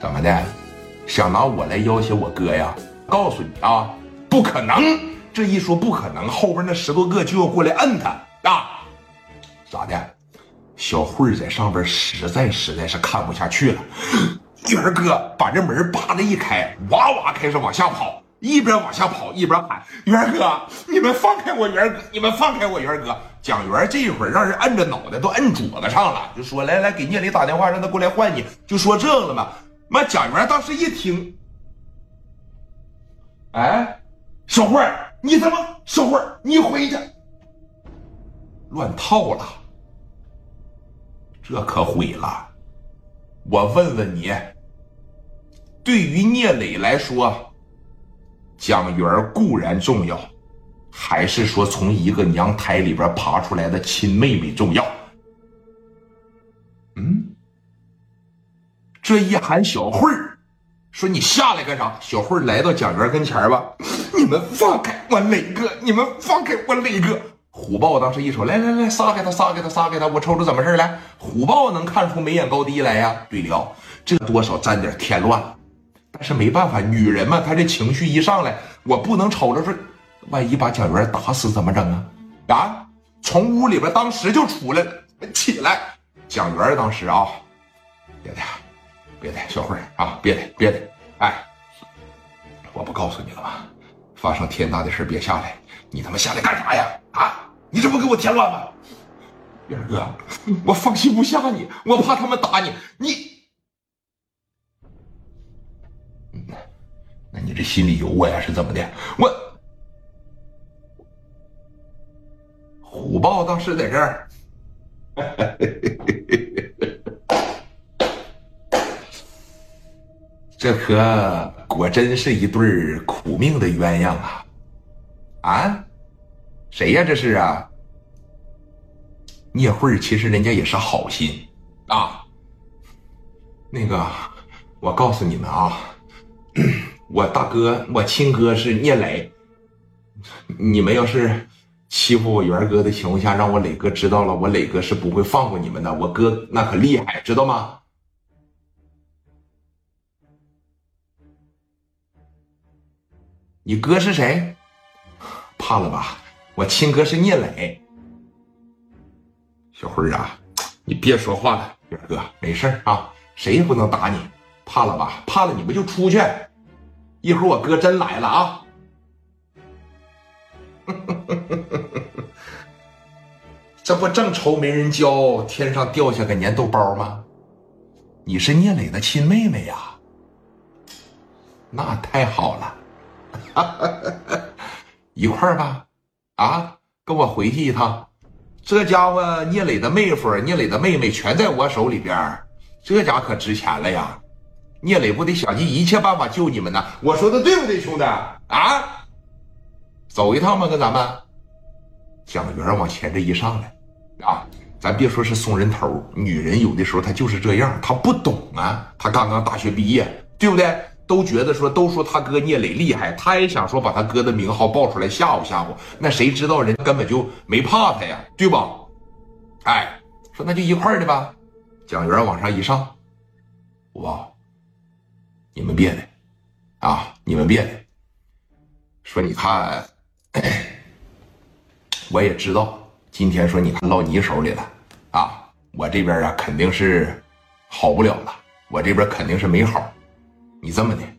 怎么的？想拿我来要挟我哥呀？告诉你啊，不可能！这一说不可能，后边那十多个就要过来摁他啊！咋的？小慧在上边实在实在是看不下去了。元哥把这门叭的一开，哇哇开始往下跑，一边往下跑一边喊：“元哥，你们放开我！元哥，你们放开我！元哥！”蒋元这一会儿让人摁着脑袋都摁桌子上了，就说：“来来，给聂磊打电话，让他过来换你。”就说这了嘛。妈，蒋元当时一听，哎，小慧你怎么？小慧你回去，乱套了，这可毁了。我问问你，对于聂磊来说，蒋元固然重要，还是说从一个娘胎里边爬出来的亲妹妹重要？嗯？这一喊小慧儿，说你下来干啥？小慧儿来到蒋元跟前吧，你们放开我磊哥，你们放开我磊哥。虎豹当时一瞅，来来来，撒开他，撒开他，撒开他，我瞅瞅怎么事来。虎豹能看出眉眼高低来呀？对了，这多少沾点添乱，但是没办法，女人嘛，她这情绪一上来，我不能瞅着说，万一把蒋元打死怎么整啊？啊！从屋里边当时就出来了，起来，蒋元当时啊，别的。别的，小慧啊，别的，别的，哎，我不告诉你了吗？发生天大的事别下来，你他妈下来干啥呀？啊，你这不给我添乱吗？元哥，我放心不下你，我怕他们打你，你，那你这心里有我呀？是怎么的？我虎豹当时在这儿。这可果真是一对苦命的鸳鸯啊！啊，谁呀？这是啊？聂慧其实人家也是好心啊。那个，我告诉你们啊，我大哥，我亲哥是聂磊。你们要是欺负我元哥的情况下，让我磊哥知道了，我磊哥是不会放过你们的。我哥那可厉害，知道吗？你哥是谁？怕了吧？我亲哥是聂磊。小辉啊，你别说话了，远哥没事啊，谁也不能打你。怕了吧？怕了，你们就出去。一会儿我哥真来了啊！这不正愁没人教，天上掉下个粘豆包吗？你是聂磊的亲妹妹呀？那太好了。一块儿吧，啊，跟我回去一趟。这家伙聂磊的妹夫、聂磊的妹妹全在我手里边，这家可值钱了呀！聂磊不得想尽一切办法救你们呢？我说的对不对，兄弟？啊，走一趟吧，跟咱们。蒋元往前这一上来，啊，咱别说是送人头，女人有的时候她就是这样，她不懂啊，她刚刚大学毕业，对不对？都觉得说，都说他哥聂磊厉害，他也想说把他哥的名号报出来吓唬吓唬。那谁知道人根本就没怕他呀，对吧？哎，说那就一块儿的吧。蒋元往上一上，哇，你们别的啊，你们别的。说你看，我也知道，今天说你看落你手里了啊，我这边啊肯定是好不了了，我这边肯定是没好。你这么的。